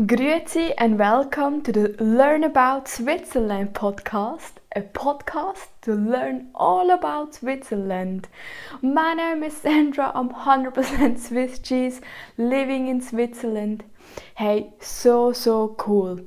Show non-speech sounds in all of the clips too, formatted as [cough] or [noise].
Grüezi and welcome to the Learn About Switzerland podcast, a podcast to learn all about Switzerland. My name is Sandra, I'm 100% [laughs] Swiss cheese, living in Switzerland. Hey, so so cool.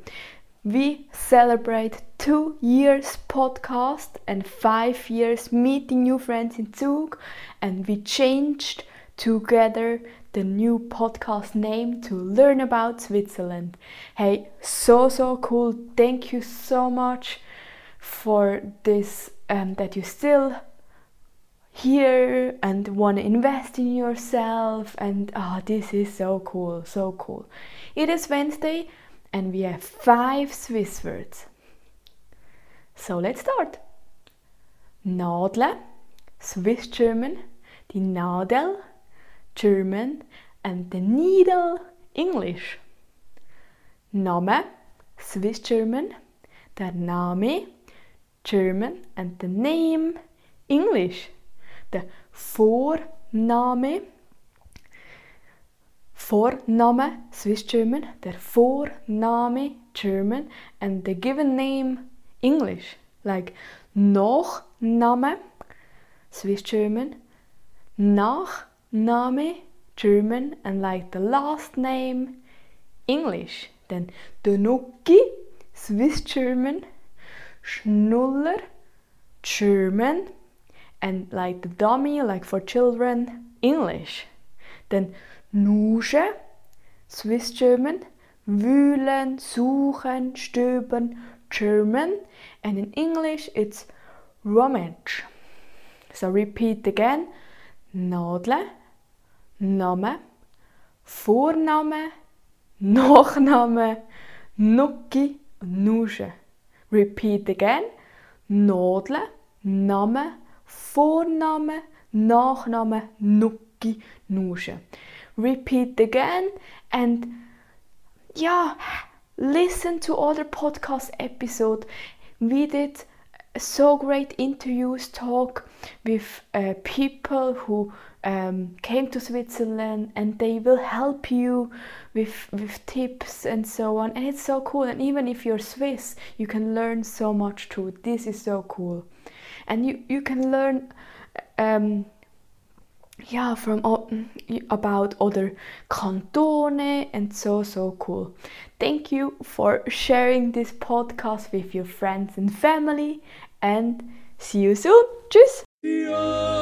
We celebrate two years podcast and five years meeting new friends in Zug, and we changed together the new podcast name to learn about Switzerland. Hey, so so cool. Thank you so much for this um, that you still here and want to invest in yourself. And oh, this is so cool so cool. It is wednesday and we have five swiss words. So let's start. Nadle swiss german. Die nadel German, and the needle, English. Name, Swiss German, der Name, German, and the name, English. Der Vorname, Vorname, Swiss German, der Vorname, German, and the given name, English. Like Nachname, Swiss German, Nach Name, German, and like the last name, English. Then Donuki, Swiss German, Schnuller, German, and like the dummy, like for children, English. Then Nusche, Swiss German, wühlen, suchen, stöbern, German, and in English it's rummage. So repeat again. Nadle, Name, Vorname, Nachname, Nucki und Nusche. Repeat again. Nadle, Name, Vorname, Nachname, Nucki, Nusche. Repeat again and yeah, listen to other podcast episode. We did so great interviews, talk with uh, people who um, came to Switzerland and they will help you with with tips and so on. And it's so cool. And even if you're Swiss you can learn so much too. This is so cool. And you you can learn um, yeah from mm, about other cantone and so so cool. Thank you for sharing this podcast with your friends and family and see you soon. Tschüss